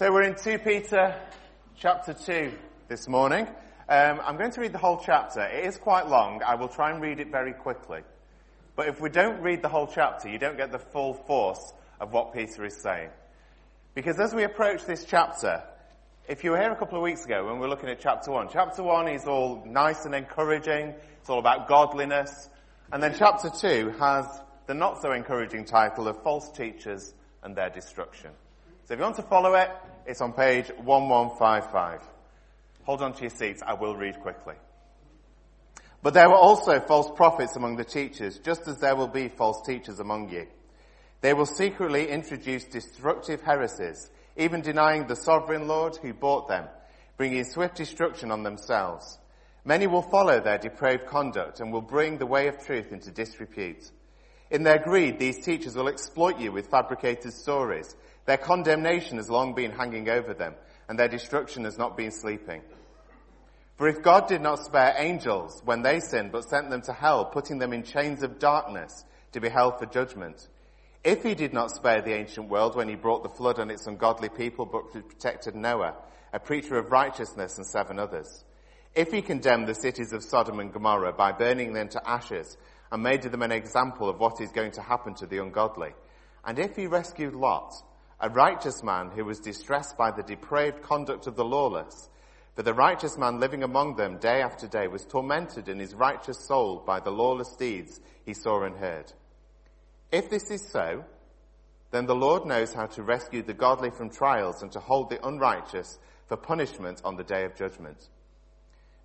So we're in 2 Peter chapter 2 this morning. Um, I'm going to read the whole chapter. It is quite long. I will try and read it very quickly. But if we don't read the whole chapter, you don't get the full force of what Peter is saying. Because as we approach this chapter, if you were here a couple of weeks ago when we were looking at chapter 1, chapter 1 is all nice and encouraging. It's all about godliness. And then chapter 2 has the not so encouraging title of False Teachers and Their Destruction. So if you want to follow it, it's on page 1155. Hold on to your seats, I will read quickly. But there were also false prophets among the teachers, just as there will be false teachers among you. They will secretly introduce destructive heresies, even denying the sovereign Lord who bought them, bringing swift destruction on themselves. Many will follow their depraved conduct and will bring the way of truth into disrepute. In their greed, these teachers will exploit you with fabricated stories their condemnation has long been hanging over them, and their destruction has not been sleeping. For if God did not spare angels when they sinned, but sent them to hell, putting them in chains of darkness to be held for judgment, if he did not spare the ancient world when he brought the flood on its ungodly people, but protected Noah, a preacher of righteousness and seven others, if he condemned the cities of Sodom and Gomorrah by burning them to ashes and made them an example of what is going to happen to the ungodly, and if he rescued Lot, a righteous man who was distressed by the depraved conduct of the lawless. For the righteous man living among them day after day was tormented in his righteous soul by the lawless deeds he saw and heard. If this is so, then the Lord knows how to rescue the godly from trials and to hold the unrighteous for punishment on the day of judgment.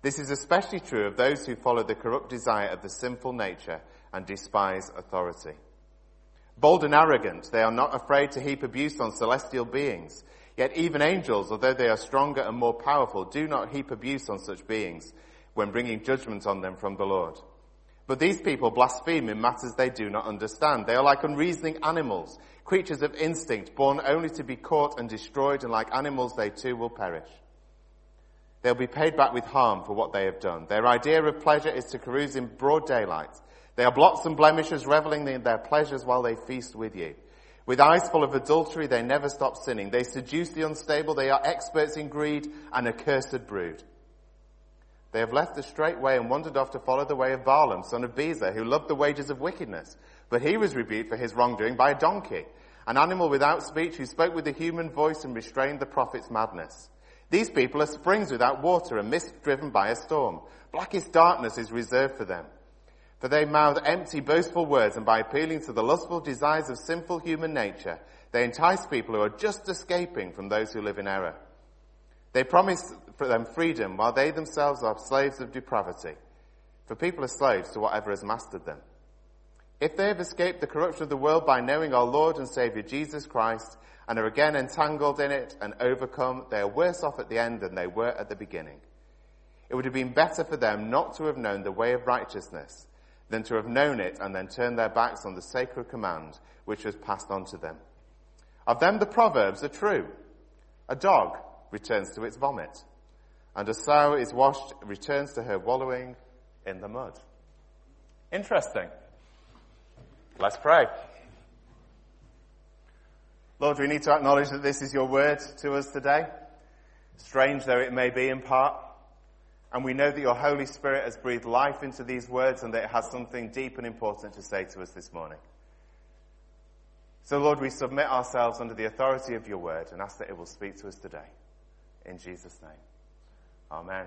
This is especially true of those who follow the corrupt desire of the sinful nature and despise authority. Bold and arrogant, they are not afraid to heap abuse on celestial beings. Yet even angels, although they are stronger and more powerful, do not heap abuse on such beings when bringing judgment on them from the Lord. But these people blaspheme in matters they do not understand. They are like unreasoning animals, creatures of instinct, born only to be caught and destroyed, and like animals they too will perish. They'll be paid back with harm for what they have done. Their idea of pleasure is to carouse in broad daylight they are blots and blemishes, reveling in their pleasures while they feast with you. With eyes full of adultery, they never stop sinning. They seduce the unstable. They are experts in greed and accursed brood. They have left the straight way and wandered off to follow the way of Balaam, son of Bezer, who loved the wages of wickedness. But he was rebuked for his wrongdoing by a donkey, an animal without speech who spoke with a human voice and restrained the prophet's madness. These people are springs without water, and mist driven by a storm. Blackest darkness is reserved for them. For they mouth empty, boastful words, and by appealing to the lustful desires of sinful human nature, they entice people who are just escaping from those who live in error. They promise them freedom while they themselves are slaves of depravity. For people are slaves to whatever has mastered them. If they have escaped the corruption of the world by knowing our Lord and Saviour Jesus Christ and are again entangled in it and overcome, they are worse off at the end than they were at the beginning. It would have been better for them not to have known the way of righteousness than to have known it and then turned their backs on the sacred command which was passed on to them. Of them the proverbs are true. A dog returns to its vomit, and a sow is washed returns to her wallowing in the mud. Interesting. Let's pray. Lord, we need to acknowledge that this is your word to us today, strange though it may be in part. And we know that your Holy Spirit has breathed life into these words and that it has something deep and important to say to us this morning. So, Lord, we submit ourselves under the authority of your word and ask that it will speak to us today. In Jesus' name. Amen.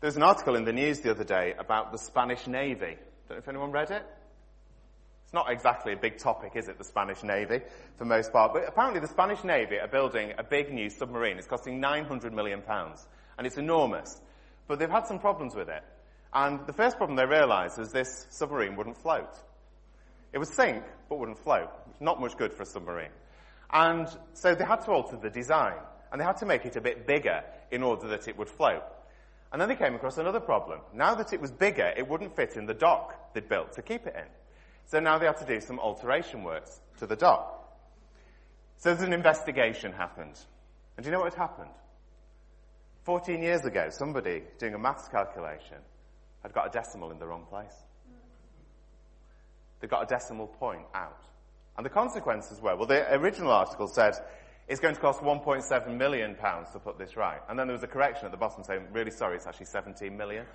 There was an article in the news the other day about the Spanish Navy. Don't know if anyone read it. It's not exactly a big topic, is it, the Spanish Navy, for most part. But apparently the Spanish Navy are building a big new submarine. It's costing 900 million pounds. And it's enormous. But they've had some problems with it. And the first problem they realized is this submarine wouldn't float. It would sink, but wouldn't float. Not much good for a submarine. And so they had to alter the design. And they had to make it a bit bigger in order that it would float. And then they came across another problem. Now that it was bigger, it wouldn't fit in the dock they'd built to keep it in. So now they had to do some alteration works to the dock. So there's an investigation happened. And do you know what had happened? 14 years ago, somebody doing a maths calculation had got a decimal in the wrong place. They got a decimal point out. And the consequences were, well, the original article said it's going to cost 1.7 million pounds to put this right. And then there was a correction at the bottom saying, really sorry, it's actually 17 million.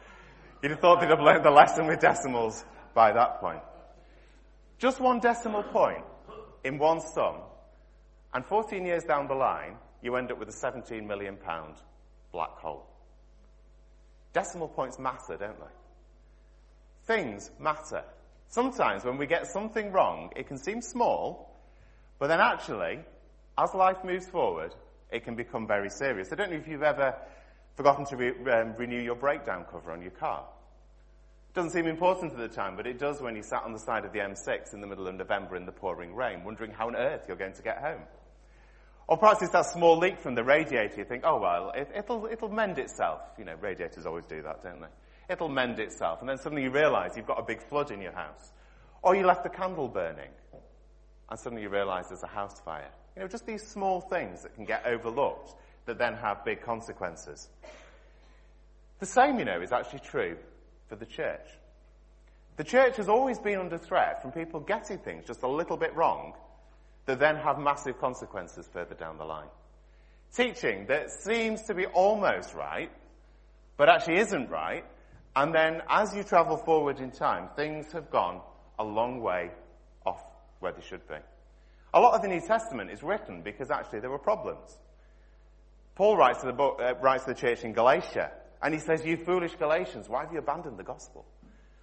You'd have thought they'd have learned the lesson with decimals by that point. Just one decimal point in one sum, and 14 years down the line, you end up with a 17 million pound black hole. Decimal points matter, don't they? Things matter. Sometimes when we get something wrong, it can seem small, but then actually, as life moves forward, it can become very serious. I don't know if you've ever forgotten to re- um, renew your breakdown cover on your car. Doesn't seem important at the time, but it does when you sat on the side of the M6 in the middle of November in the pouring rain, wondering how on earth you're going to get home. Or perhaps it's that small leak from the radiator. You think, oh well, it, it'll, it'll mend itself. You know, radiators always do that, don't they? It'll mend itself. And then suddenly you realize you've got a big flood in your house. Or you left the candle burning. And suddenly you realize there's a house fire. You know, just these small things that can get overlooked that then have big consequences. The same, you know, is actually true for the church. The church has always been under threat from people getting things just a little bit wrong that then have massive consequences further down the line. Teaching that seems to be almost right, but actually isn't right, and then as you travel forward in time, things have gone a long way off where they should be. A lot of the New Testament is written because actually there were problems. Paul writes to the, book, uh, writes to the church in Galatia, and he says, You foolish Galatians, why have you abandoned the gospel?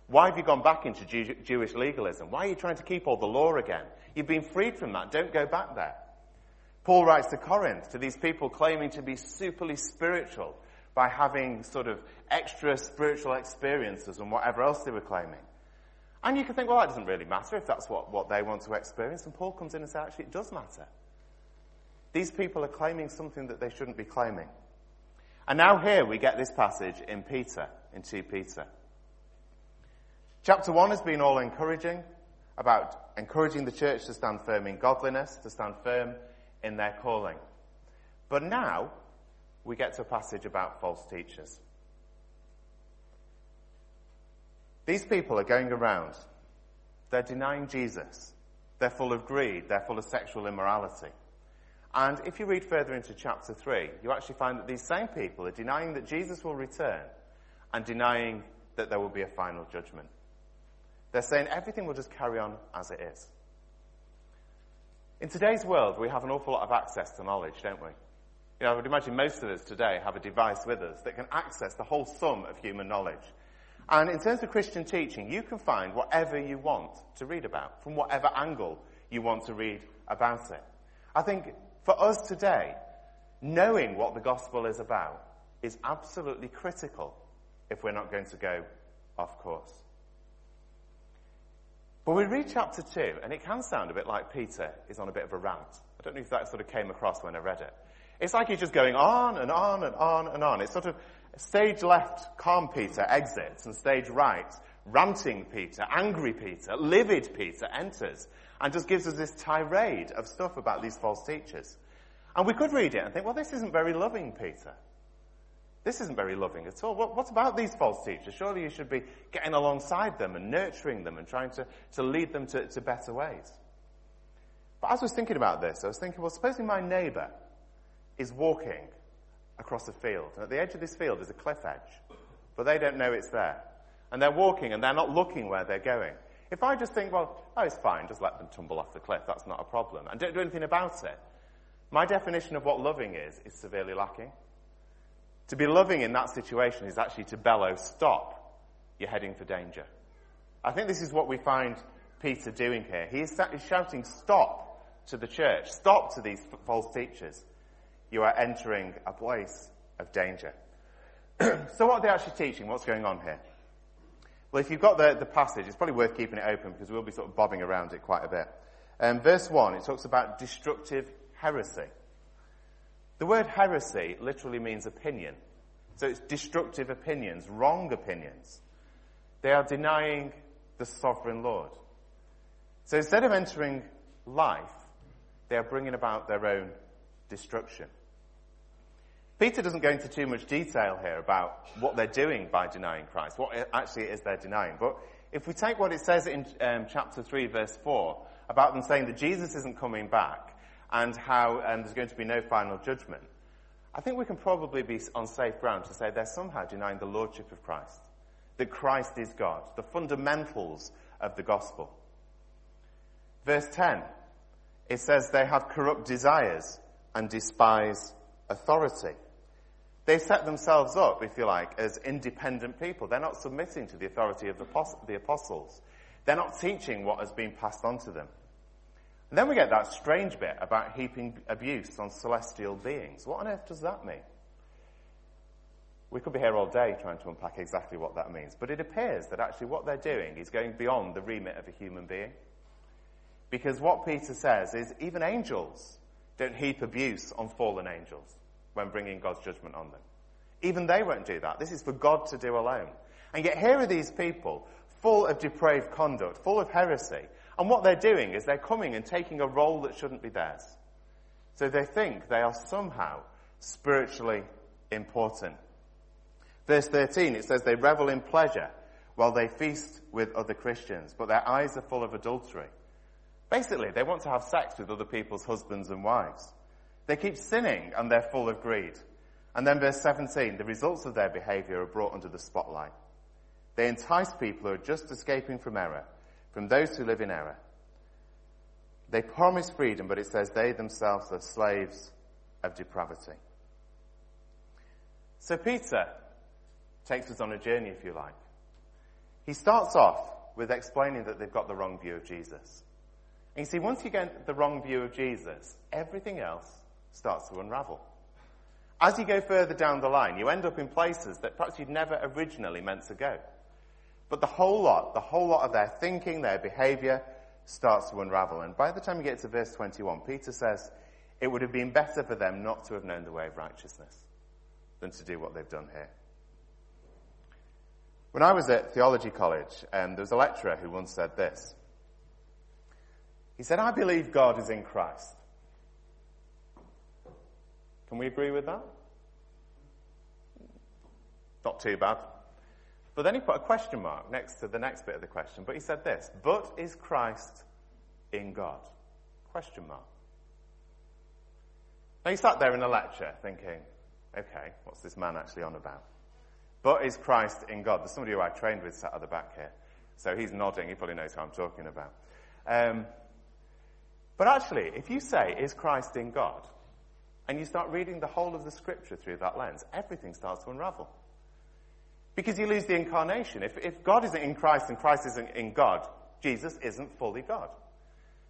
Why have you gone back into Jew- Jewish legalism? Why are you trying to keep all the law again? You've been freed from that. Don't go back there. Paul writes to Corinth, to these people claiming to be superly spiritual by having sort of extra spiritual experiences and whatever else they were claiming. And you can think, well, that doesn't really matter if that's what, what they want to experience. And Paul comes in and says, actually, it does matter. These people are claiming something that they shouldn't be claiming. And now here we get this passage in Peter, in 2 Peter. Chapter 1 has been all encouraging, about encouraging the church to stand firm in godliness, to stand firm in their calling. But now, we get to a passage about false teachers. These people are going around, they're denying Jesus. They're full of greed, they're full of sexual immorality. And if you read further into chapter 3, you actually find that these same people are denying that Jesus will return and denying that there will be a final judgment. They're saying everything will just carry on as it is. In today's world, we have an awful lot of access to knowledge, don't we? You know, I would imagine most of us today have a device with us that can access the whole sum of human knowledge. And in terms of Christian teaching, you can find whatever you want to read about, from whatever angle you want to read about it. I think for us today, knowing what the gospel is about is absolutely critical if we're not going to go off course. But we read chapter 2, and it can sound a bit like Peter is on a bit of a rant. I don't know if that sort of came across when I read it. It's like he's just going on and on and on and on. It's sort of stage left, calm Peter exits, and stage right, ranting Peter, angry Peter, livid Peter enters, and just gives us this tirade of stuff about these false teachers. And we could read it and think, well, this isn't very loving, Peter. This isn't very loving at all. What, what, about these false teachers? Surely you should be getting alongside them and nurturing them and trying to, to lead them to, to better ways. But as I was thinking about this, I was thinking, well, supposing my neighbour is walking across a field, and at the edge of this field is a cliff edge, but they don't know it's there. And they're walking and they're not looking where they're going. If I just think, well, oh, it's fine, just let them tumble off the cliff, that's not a problem, and don't do anything about it, my definition of what loving is, is severely lacking. To be loving in that situation is actually to bellow, stop, you're heading for danger. I think this is what we find Peter doing here. He is shouting, stop to the church, stop to these false teachers. You are entering a place of danger. so what are they actually teaching? What's going on here? Well, if you've got the, the passage, it's probably worth keeping it open because we'll be sort of bobbing around it quite a bit. Um, verse 1, it talks about destructive heresy. The word heresy literally means opinion. So it's destructive opinions, wrong opinions. They are denying the sovereign Lord. So instead of entering life, they are bringing about their own destruction. Peter doesn't go into too much detail here about what they're doing by denying Christ, what actually it is they're denying. But if we take what it says in um, chapter 3, verse 4, about them saying that Jesus isn't coming back and how um, there's going to be no final judgment, I think we can probably be on safe ground to say they're somehow denying the lordship of Christ, that Christ is God, the fundamentals of the gospel. Verse 10, it says they have corrupt desires and despise authority. They set themselves up, if you like, as independent people. They're not submitting to the authority of the apostles. They're not teaching what has been passed on to them. And then we get that strange bit about heaping abuse on celestial beings. What on earth does that mean? We could be here all day trying to unpack exactly what that means, but it appears that actually what they're doing is going beyond the remit of a human being. Because what Peter says is even angels don't heap abuse on fallen angels when bringing God's judgment on them. Even they won't do that. This is for God to do alone. And yet here are these people full of depraved conduct, full of heresy. And what they're doing is they're coming and taking a role that shouldn't be theirs. So they think they are somehow spiritually important. Verse 13, it says they revel in pleasure while they feast with other Christians, but their eyes are full of adultery. Basically, they want to have sex with other people's husbands and wives. They keep sinning and they're full of greed. And then verse 17, the results of their behavior are brought under the spotlight. They entice people who are just escaping from error, from those who live in error. They promise freedom, but it says they themselves are slaves of depravity. So Peter takes us on a journey, if you like. He starts off with explaining that they've got the wrong view of Jesus. And you see, once you get the wrong view of Jesus, everything else starts to unravel. As you go further down the line, you end up in places that perhaps you'd never originally meant to go. But the whole lot, the whole lot of their thinking, their behavior starts to unravel. And by the time you get to verse 21, Peter says, it would have been better for them not to have known the way of righteousness than to do what they've done here. When I was at theology college, um, there was a lecturer who once said this. He said, I believe God is in Christ. Can we agree with that? Not too bad. But then he put a question mark next to the next bit of the question. But he said this, but is Christ in God? Question mark. Now he sat there in a lecture thinking, okay, what's this man actually on about? But is Christ in God? There's somebody who I trained with sat at the back here. So he's nodding. He probably knows who I'm talking about. Um, but actually, if you say, is Christ in God? And you start reading the whole of the scripture through that lens, everything starts to unravel. Because you lose the incarnation. If, if God isn't in Christ and Christ isn't in God, Jesus isn't fully God.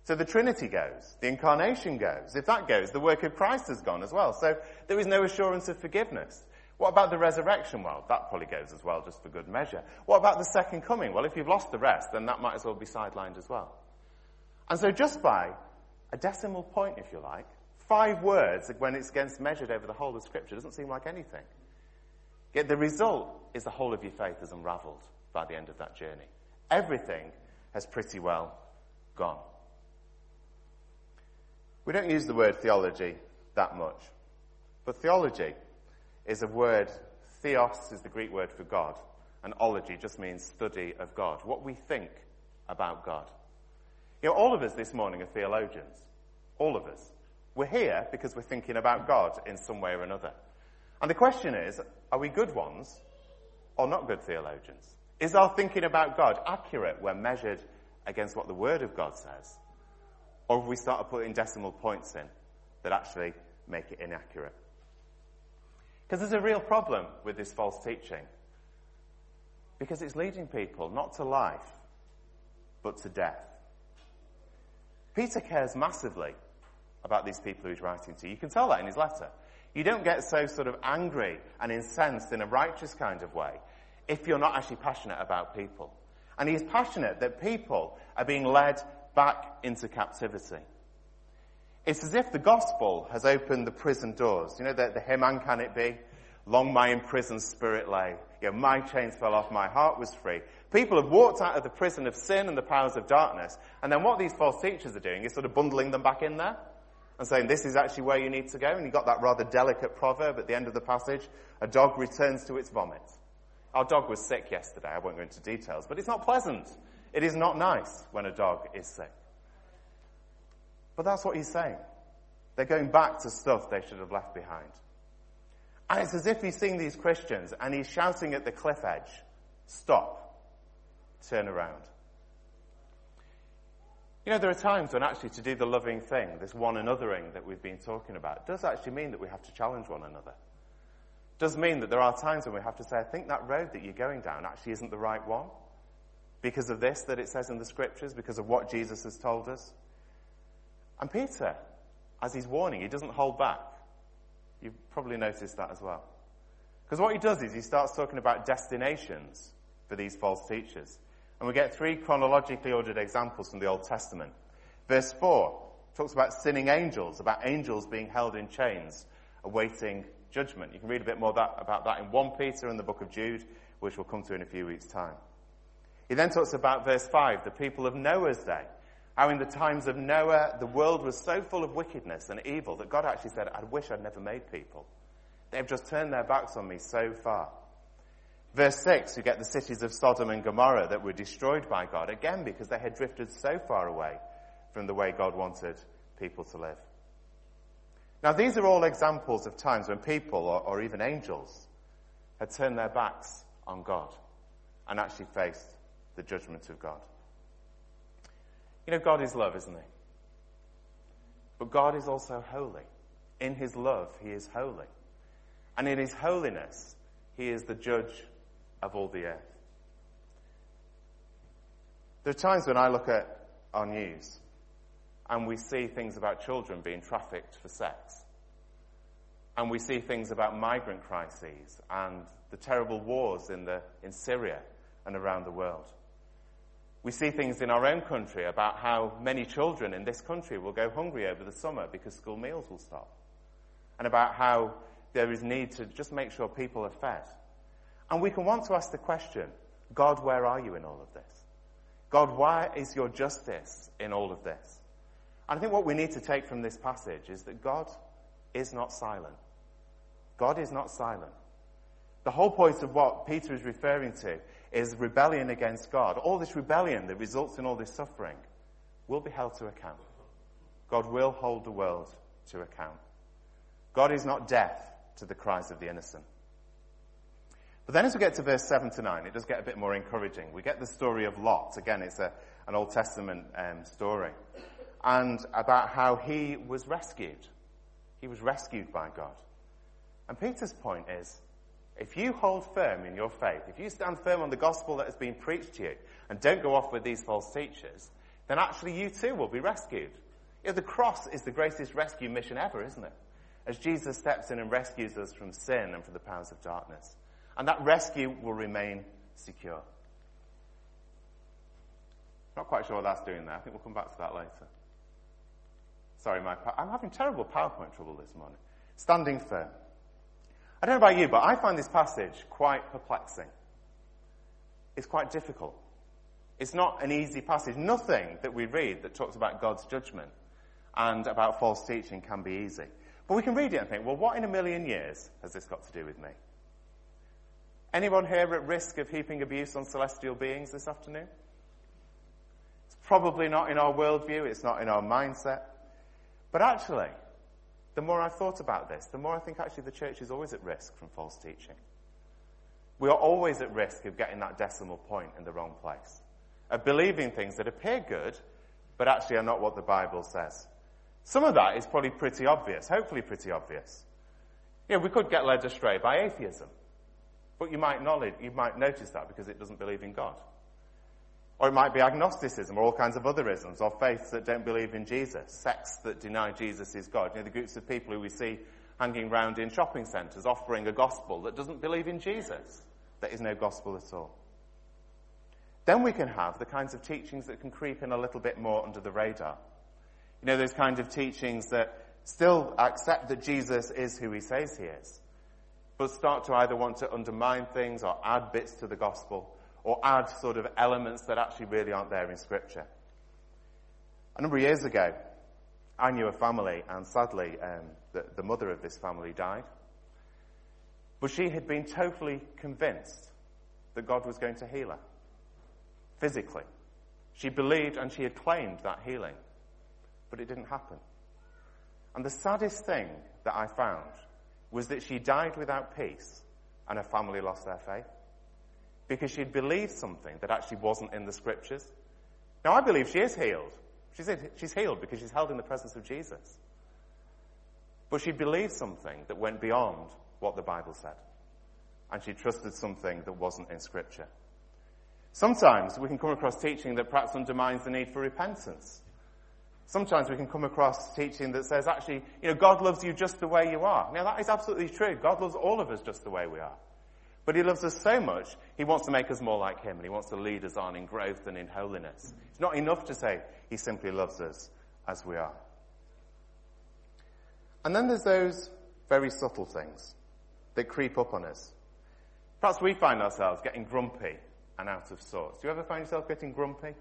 So the Trinity goes, the incarnation goes. If that goes, the work of Christ has gone as well. So there is no assurance of forgiveness. What about the resurrection? Well, that probably goes as well, just for good measure. What about the second coming? Well, if you've lost the rest, then that might as well be sidelined as well. And so just by a decimal point, if you like, Five words, when it's against measured over the whole of Scripture, doesn't seem like anything. Yet the result is the whole of your faith is unraveled by the end of that journey. Everything has pretty well gone. We don't use the word theology that much, but theology is a word, theos is the Greek word for God, and ology just means study of God, what we think about God. You know, all of us this morning are theologians. All of us. We're here because we're thinking about God in some way or another. And the question is, are we good ones or not good theologians? Is our thinking about God accurate when measured against what the Word of God says? Or have we started putting decimal points in that actually make it inaccurate? Because there's a real problem with this false teaching. Because it's leading people not to life, but to death. Peter cares massively about these people he's writing to. You can tell that in his letter. You don't get so sort of angry and incensed in a righteous kind of way if you're not actually passionate about people. And he's passionate that people are being led back into captivity. It's as if the gospel has opened the prison doors. You know, the, the hymn, can it be? Long my imprisoned spirit lay. You know, my chains fell off, my heart was free. People have walked out of the prison of sin and the powers of darkness, and then what these false teachers are doing is sort of bundling them back in there and saying this is actually where you need to go. And you've got that rather delicate proverb at the end of the passage. A dog returns to its vomit. Our dog was sick yesterday. I won't go into details, but it's not pleasant. It is not nice when a dog is sick. But that's what he's saying. They're going back to stuff they should have left behind. And it's as if he's seeing these Christians and he's shouting at the cliff edge, stop, turn around. You know, there are times when actually to do the loving thing, this one anothering that we've been talking about, does actually mean that we have to challenge one another. It does mean that there are times when we have to say, I think that road that you're going down actually isn't the right one. Because of this that it says in the scriptures, because of what Jesus has told us. And Peter, as he's warning, he doesn't hold back. You've probably noticed that as well. Because what he does is he starts talking about destinations for these false teachers. And we get three chronologically ordered examples from the Old Testament. Verse 4 talks about sinning angels, about angels being held in chains, awaiting judgment. You can read a bit more that, about that in 1 Peter and the book of Jude, which we'll come to in a few weeks' time. He then talks about verse 5, the people of Noah's day. How in the times of Noah, the world was so full of wickedness and evil that God actually said, I wish I'd never made people. They've just turned their backs on me so far. Verse 6, you get the cities of Sodom and Gomorrah that were destroyed by God, again because they had drifted so far away from the way God wanted people to live. Now, these are all examples of times when people, or, or even angels, had turned their backs on God and actually faced the judgment of God. You know, God is love, isn't he? But God is also holy. In his love, he is holy. And in his holiness, he is the judge of all the earth. There are times when I look at our news and we see things about children being trafficked for sex. And we see things about migrant crises and the terrible wars in, the, in Syria and around the world. We see things in our own country about how many children in this country will go hungry over the summer because school meals will stop. And about how there is need to just make sure people are fed. And we can want to ask the question, God, where are you in all of this? God, why is your justice in all of this? And I think what we need to take from this passage is that God is not silent. God is not silent. The whole point of what Peter is referring to is rebellion against God. All this rebellion that results in all this suffering will be held to account. God will hold the world to account. God is not deaf to the cries of the innocent. But then as we get to verse 7 to 9, it does get a bit more encouraging. We get the story of Lot. Again, it's a, an Old Testament um, story. And about how he was rescued. He was rescued by God. And Peter's point is, if you hold firm in your faith, if you stand firm on the gospel that has been preached to you, and don't go off with these false teachers, then actually you too will be rescued. You know, the cross is the greatest rescue mission ever, isn't it? As Jesus steps in and rescues us from sin and from the powers of darkness. And that rescue will remain secure. Not quite sure what that's doing there. I think we'll come back to that later. Sorry, my, I'm having terrible PowerPoint trouble this morning. Standing firm. I don't know about you, but I find this passage quite perplexing. It's quite difficult. It's not an easy passage. Nothing that we read that talks about God's judgment and about false teaching can be easy. But we can read it and think, well, what in a million years has this got to do with me? Anyone here at risk of heaping abuse on celestial beings this afternoon? It's probably not in our worldview, it's not in our mindset. But actually, the more I've thought about this, the more I think actually the church is always at risk from false teaching. We are always at risk of getting that decimal point in the wrong place, of believing things that appear good, but actually are not what the Bible says. Some of that is probably pretty obvious, hopefully pretty obvious. Know, we could get led astray by atheism. But you might, knowledge, you might notice that because it doesn't believe in God. Or it might be agnosticism or all kinds of other isms, or faiths that don't believe in Jesus, sects that deny Jesus is God. You know, the groups of people who we see hanging around in shopping centres offering a gospel that doesn't believe in Jesus. There is no gospel at all. Then we can have the kinds of teachings that can creep in a little bit more under the radar. You know, those kinds of teachings that still accept that Jesus is who he says he is, but start to either want to undermine things or add bits to the gospel or add sort of elements that actually really aren't there in scripture. A number of years ago, I knew a family and sadly um, the, the mother of this family died. But she had been totally convinced that God was going to heal her. Physically. She believed and she had claimed that healing. but it didn't happen. And the saddest thing that I found was that she died without peace and her family lost their faith because she'd believed something that actually wasn't in the scriptures. Now, I believe she is healed. She's, she's healed because she's held in the presence of Jesus. But she believed something that went beyond what the Bible said. And she trusted something that wasn't in scripture. Sometimes we can come across teaching that perhaps undermines the need for repentance. Sometimes we can come across teaching that says, actually, you know, God loves you just the way you are. Now that is absolutely true. God loves all of us just the way we are. But He loves us so much, He wants to make us more like Him and He wants to lead us on in growth and in holiness. It's not enough to say He simply loves us as we are. And then there's those very subtle things that creep up on us. Perhaps we find ourselves getting grumpy and out of sorts. Do you ever find yourself getting grumpy?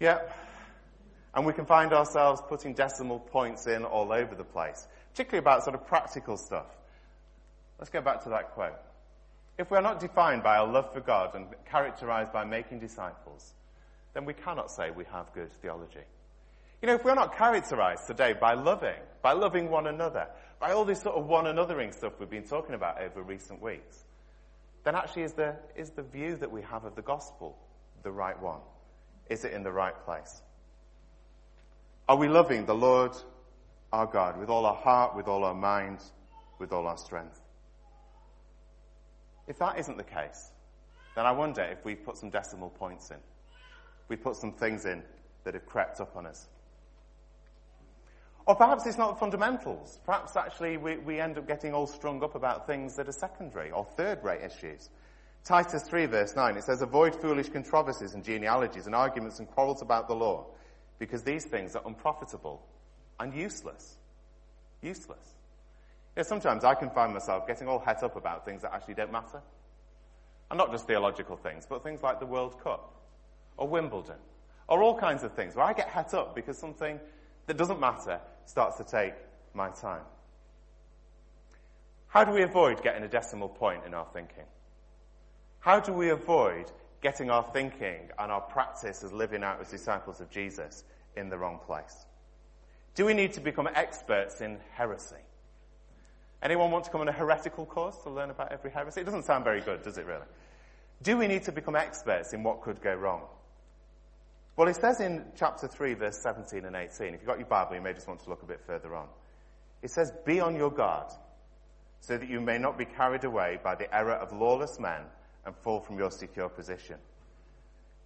Yep. And we can find ourselves putting decimal points in all over the place, particularly about sort of practical stuff. Let's go back to that quote. If we are not defined by our love for God and characterized by making disciples, then we cannot say we have good theology. You know, if we're not characterized today by loving, by loving one another, by all this sort of one anothering stuff we've been talking about over recent weeks, then actually is the, is the view that we have of the gospel the right one? Is it in the right place? Are we loving the Lord our God with all our heart, with all our mind, with all our strength? If that isn't the case, then I wonder if we've put some decimal points in. We've put some things in that have crept up on us. Or perhaps it's not fundamentals. Perhaps actually we, we end up getting all strung up about things that are secondary or third rate issues. Titus 3 verse 9, it says, avoid foolish controversies and genealogies and arguments and quarrels about the law, because these things are unprofitable and useless. Useless. You know, sometimes I can find myself getting all het up about things that actually don't matter. And not just theological things, but things like the World Cup, or Wimbledon, or all kinds of things where I get het up because something that doesn't matter starts to take my time. How do we avoid getting a decimal point in our thinking? How do we avoid getting our thinking and our practice as living out as disciples of Jesus in the wrong place? Do we need to become experts in heresy? Anyone want to come on a heretical course to learn about every heresy? It doesn't sound very good, does it really? Do we need to become experts in what could go wrong? Well, it says in chapter 3, verse 17 and 18, if you've got your Bible, you may just want to look a bit further on. It says, Be on your guard, so that you may not be carried away by the error of lawless men and fall from your secure position,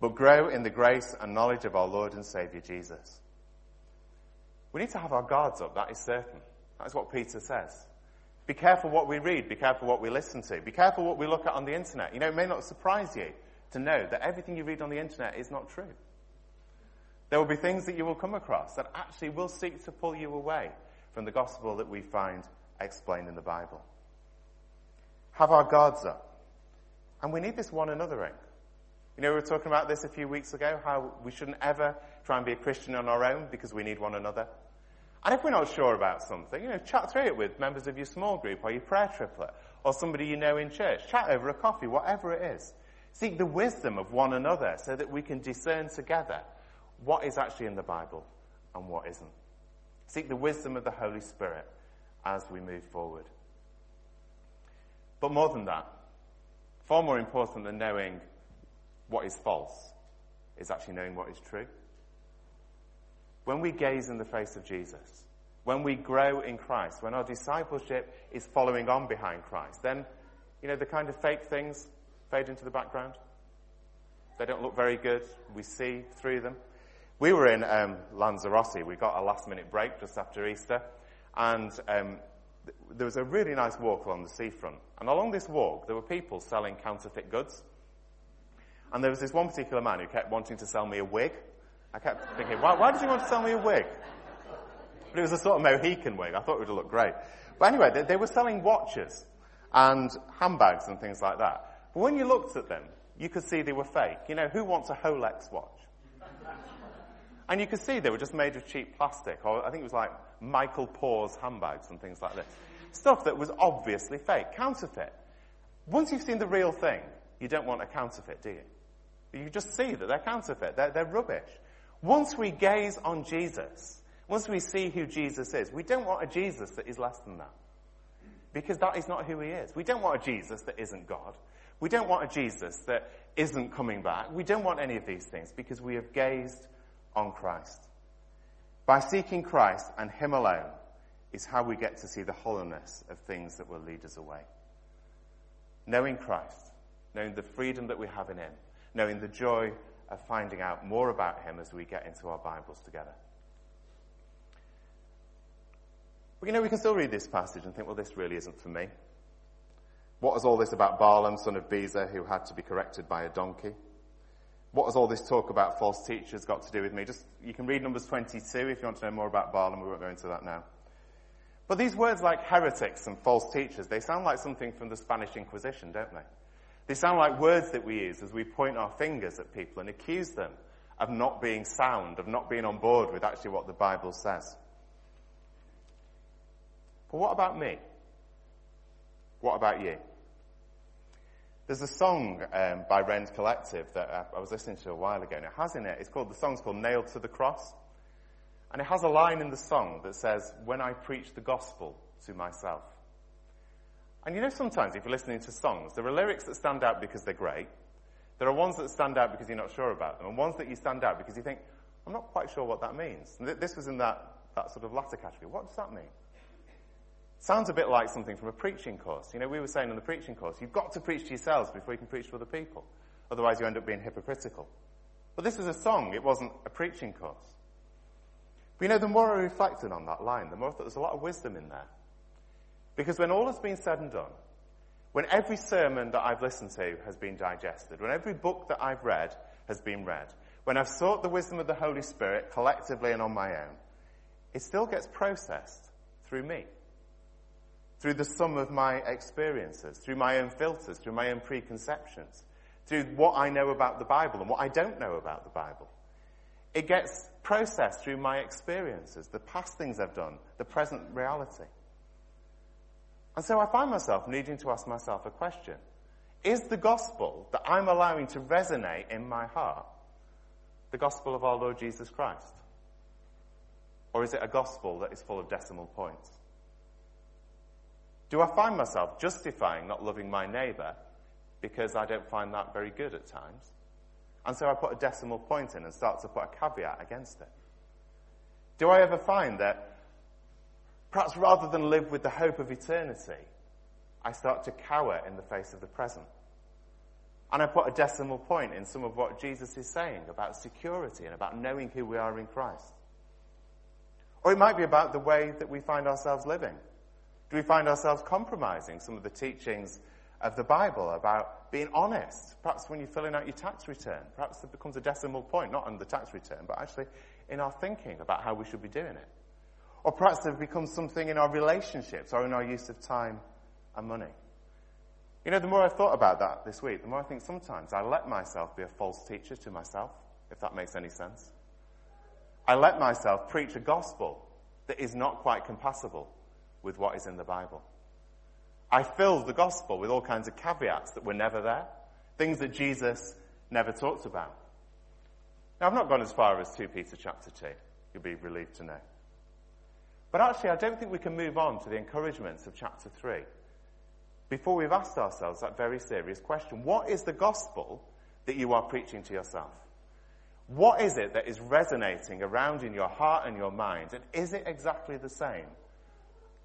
but grow in the grace and knowledge of our Lord and Saviour Jesus. We need to have our guards up, that is certain. That is what Peter says. Be careful what we read, be careful what we listen to, be careful what we look at on the internet. You know, it may not surprise you to know that everything you read on the internet is not true. There will be things that you will come across that actually will seek to pull you away from the gospel that we find explained in the Bible. Have our guards up. And we need this one anothering. You know, we were talking about this a few weeks ago, how we shouldn't ever try and be a Christian on our own because we need one another. And if we're not sure about something, you know, chat through it with members of your small group or your prayer triplet or somebody you know in church. Chat over a coffee, whatever it is. Seek the wisdom of one another so that we can discern together what is actually in the Bible and what isn't. Seek the wisdom of the Holy Spirit as we move forward. But more than that, far more important than knowing what is false is actually knowing what is true. When we gaze in the face of Jesus, when we grow in Christ, when our discipleship is following on behind Christ, then, you know, the kind of fake things fade into the background. They don't look very good. We see through them. We were in um, Lanzarote. We got a last minute break just after Easter. And um, there was a really nice walk along the seafront. And along this walk, there were people selling counterfeit goods. And there was this one particular man who kept wanting to sell me a wig. I kept thinking, why, why did you want to sell me a wig? But it was a sort of Mohican wig. I thought it would look great. But anyway, they, they were selling watches and handbags and things like that. But when you looked at them, you could see they were fake. You know, who wants a Rolex watch? And you could see they were just made of cheap plastic, or I think it was like Michael Kors handbags and things like this. Stuff that was obviously fake, counterfeit. Once you've seen the real thing, you don't want a counterfeit, do you? You just see that they're counterfeit, they're, they're rubbish. Once we gaze on Jesus, once we see who Jesus is, we don't want a Jesus that is less than that. Because that is not who he is. We don't want a Jesus that isn't God. We don't want a Jesus that isn't coming back. We don't want any of these things because we have gazed on Christ. By seeking Christ and Him alone is how we get to see the hollowness of things that will lead us away. Knowing Christ, knowing the freedom that we have in Him, knowing the joy of finding out more about Him as we get into our Bibles together. But you know, we can still read this passage and think, well, this really isn't for me. What was all this about Balaam, son of Bezer, who had to be corrected by a donkey? What has all this talk about false teachers got to do with me? Just, you can read Numbers 22 if you want to know more about Balaam. We won't go into that now. But these words like heretics and false teachers, they sound like something from the Spanish Inquisition, don't they? They sound like words that we use as we point our fingers at people and accuse them of not being sound, of not being on board with actually what the Bible says. But what about me? What about you? There's a song um, by Rend Collective that I was listening to a while ago, and it has in it, it's called, the song's called Nailed to the Cross. And it has a line in the song that says, When I preach the gospel to myself. And you know, sometimes if you're listening to songs, there are lyrics that stand out because they're great. There are ones that stand out because you're not sure about them, and ones that you stand out because you think, I'm not quite sure what that means. This was in that, that sort of latter category. What does that mean? Sounds a bit like something from a preaching course. You know, we were saying in the preaching course, you've got to preach to yourselves before you can preach to other people. Otherwise you end up being hypocritical. But this was a song, it wasn't a preaching course. But you know, the more I reflected on that line, the more I thought there's a lot of wisdom in there. Because when all has been said and done, when every sermon that I've listened to has been digested, when every book that I've read has been read, when I've sought the wisdom of the Holy Spirit collectively and on my own, it still gets processed through me through the sum of my experiences, through my own filters, through my own preconceptions, through what I know about the Bible and what I don't know about the Bible. It gets processed through my experiences, the past things I've done, the present reality. And so I find myself needing to ask myself a question. Is the gospel that I'm allowing to resonate in my heart the gospel of our Lord Jesus Christ? Or is it a gospel that is full of decimal points? Do I find myself justifying not loving my neighbour because I don't find that very good at times? And so I put a decimal point in and start to put a caveat against it. Do I ever find that perhaps rather than live with the hope of eternity, I start to cower in the face of the present? And I put a decimal point in some of what Jesus is saying about security and about knowing who we are in Christ. Or it might be about the way that we find ourselves living. Do we find ourselves compromising some of the teachings of the Bible about being honest? Perhaps when you're filling out your tax return, perhaps it becomes a decimal point, not on the tax return, but actually in our thinking about how we should be doing it. Or perhaps it becomes something in our relationships or in our use of time and money. You know, the more I've thought about that this week, the more I think sometimes I let myself be a false teacher to myself, if that makes any sense. I let myself preach a gospel that is not quite compatible with what is in the Bible. I filled the gospel with all kinds of caveats that were never there, things that Jesus never talked about. Now, I've not gone as far as 2 Peter chapter 2. You'll be relieved to know. But actually, I don't think we can move on to the encouragements of chapter 3 before we've asked ourselves that very serious question. What is the gospel that you are preaching to yourself? What is it that is resonating around in your heart and your mind? And is it exactly the same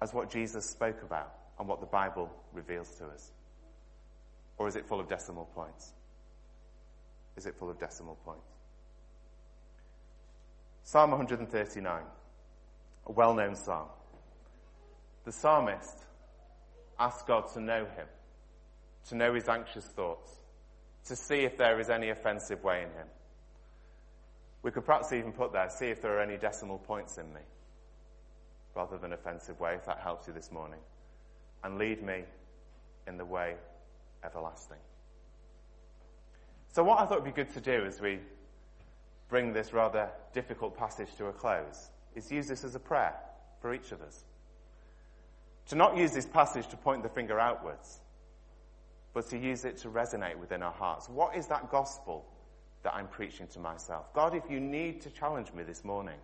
as what Jesus spoke about and what the Bible reveals to us? Or is it full of decimal points? Is it full of decimal points? Psalm 139, a well known psalm. The psalmist asks God to know him, to know his anxious thoughts, to see if there is any offensive way in him. We could perhaps even put there, see if there are any decimal points in me rather than offensive way, if that helps you this morning. And lead me in the way everlasting. So what I thought would be good to do as we bring this rather difficult passage to a close is use this as a prayer for each of us. To not use this passage to point the finger outwards, but to use it to resonate within our hearts. What is that gospel that I'm preaching to myself. God, if you need to challenge me this morning,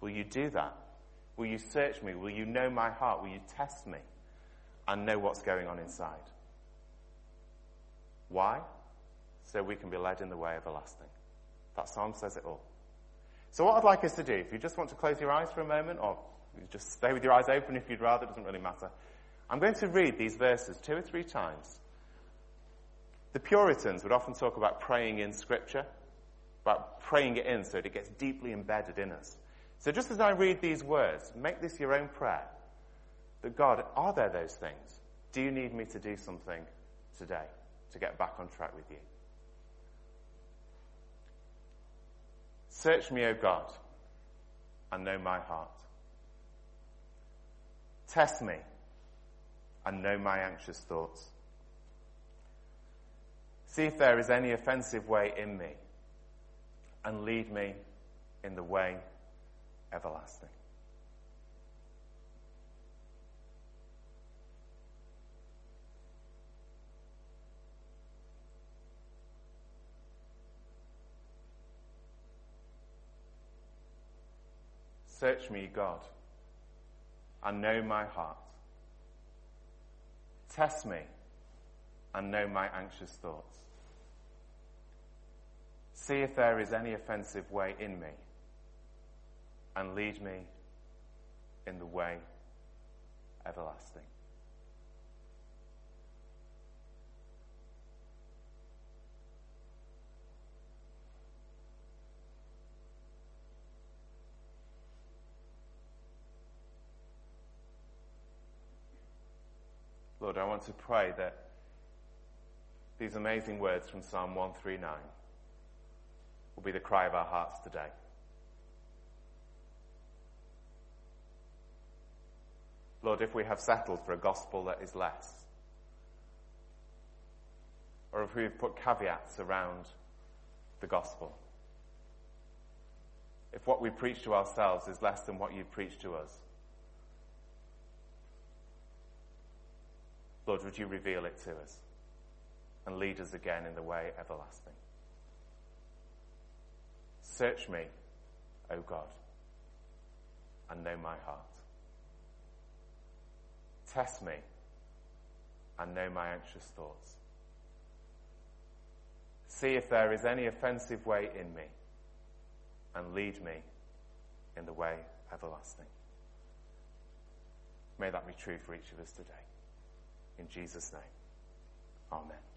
will you do that? Will you search me? Will you know my heart? Will you test me and know what's going on inside? Why? So we can be led in the way everlasting. That psalm says it all. So what I'd like us to do, if you just want to close your eyes for a moment, or just stay with your eyes open if you'd rather, it doesn't really matter. I'm going to read these verses two or three times. The Puritans would often talk about praying in Scripture, about praying it in so that it gets deeply embedded in us. So just as I read these words, make this your own prayer. That God, are there those things? Do you need me to do something today to get back on track with you? Search me, O God, and know my heart. Test me and know my anxious thoughts. See if there is any offensive way in me and lead me in the way everlasting. Search me, God, and know my heart. Test me and know my anxious thoughts. See if there is any offensive way in me and lead me in the way everlasting. Lord, I want to pray that these amazing words from Psalm 139 will be the cry of our hearts today. Lord, if we have settled for a gospel that is less, or if we've put caveats around the gospel, if what we preach to ourselves is less than what you preach to us, Lord, would you reveal it to us and lead us again in the way everlasting? Search me, O God, and know my heart. Test me and know my anxious thoughts. See if there is any offensive way in me and lead me in the way everlasting. May that be true for each of us today. In Jesus' name, Amen.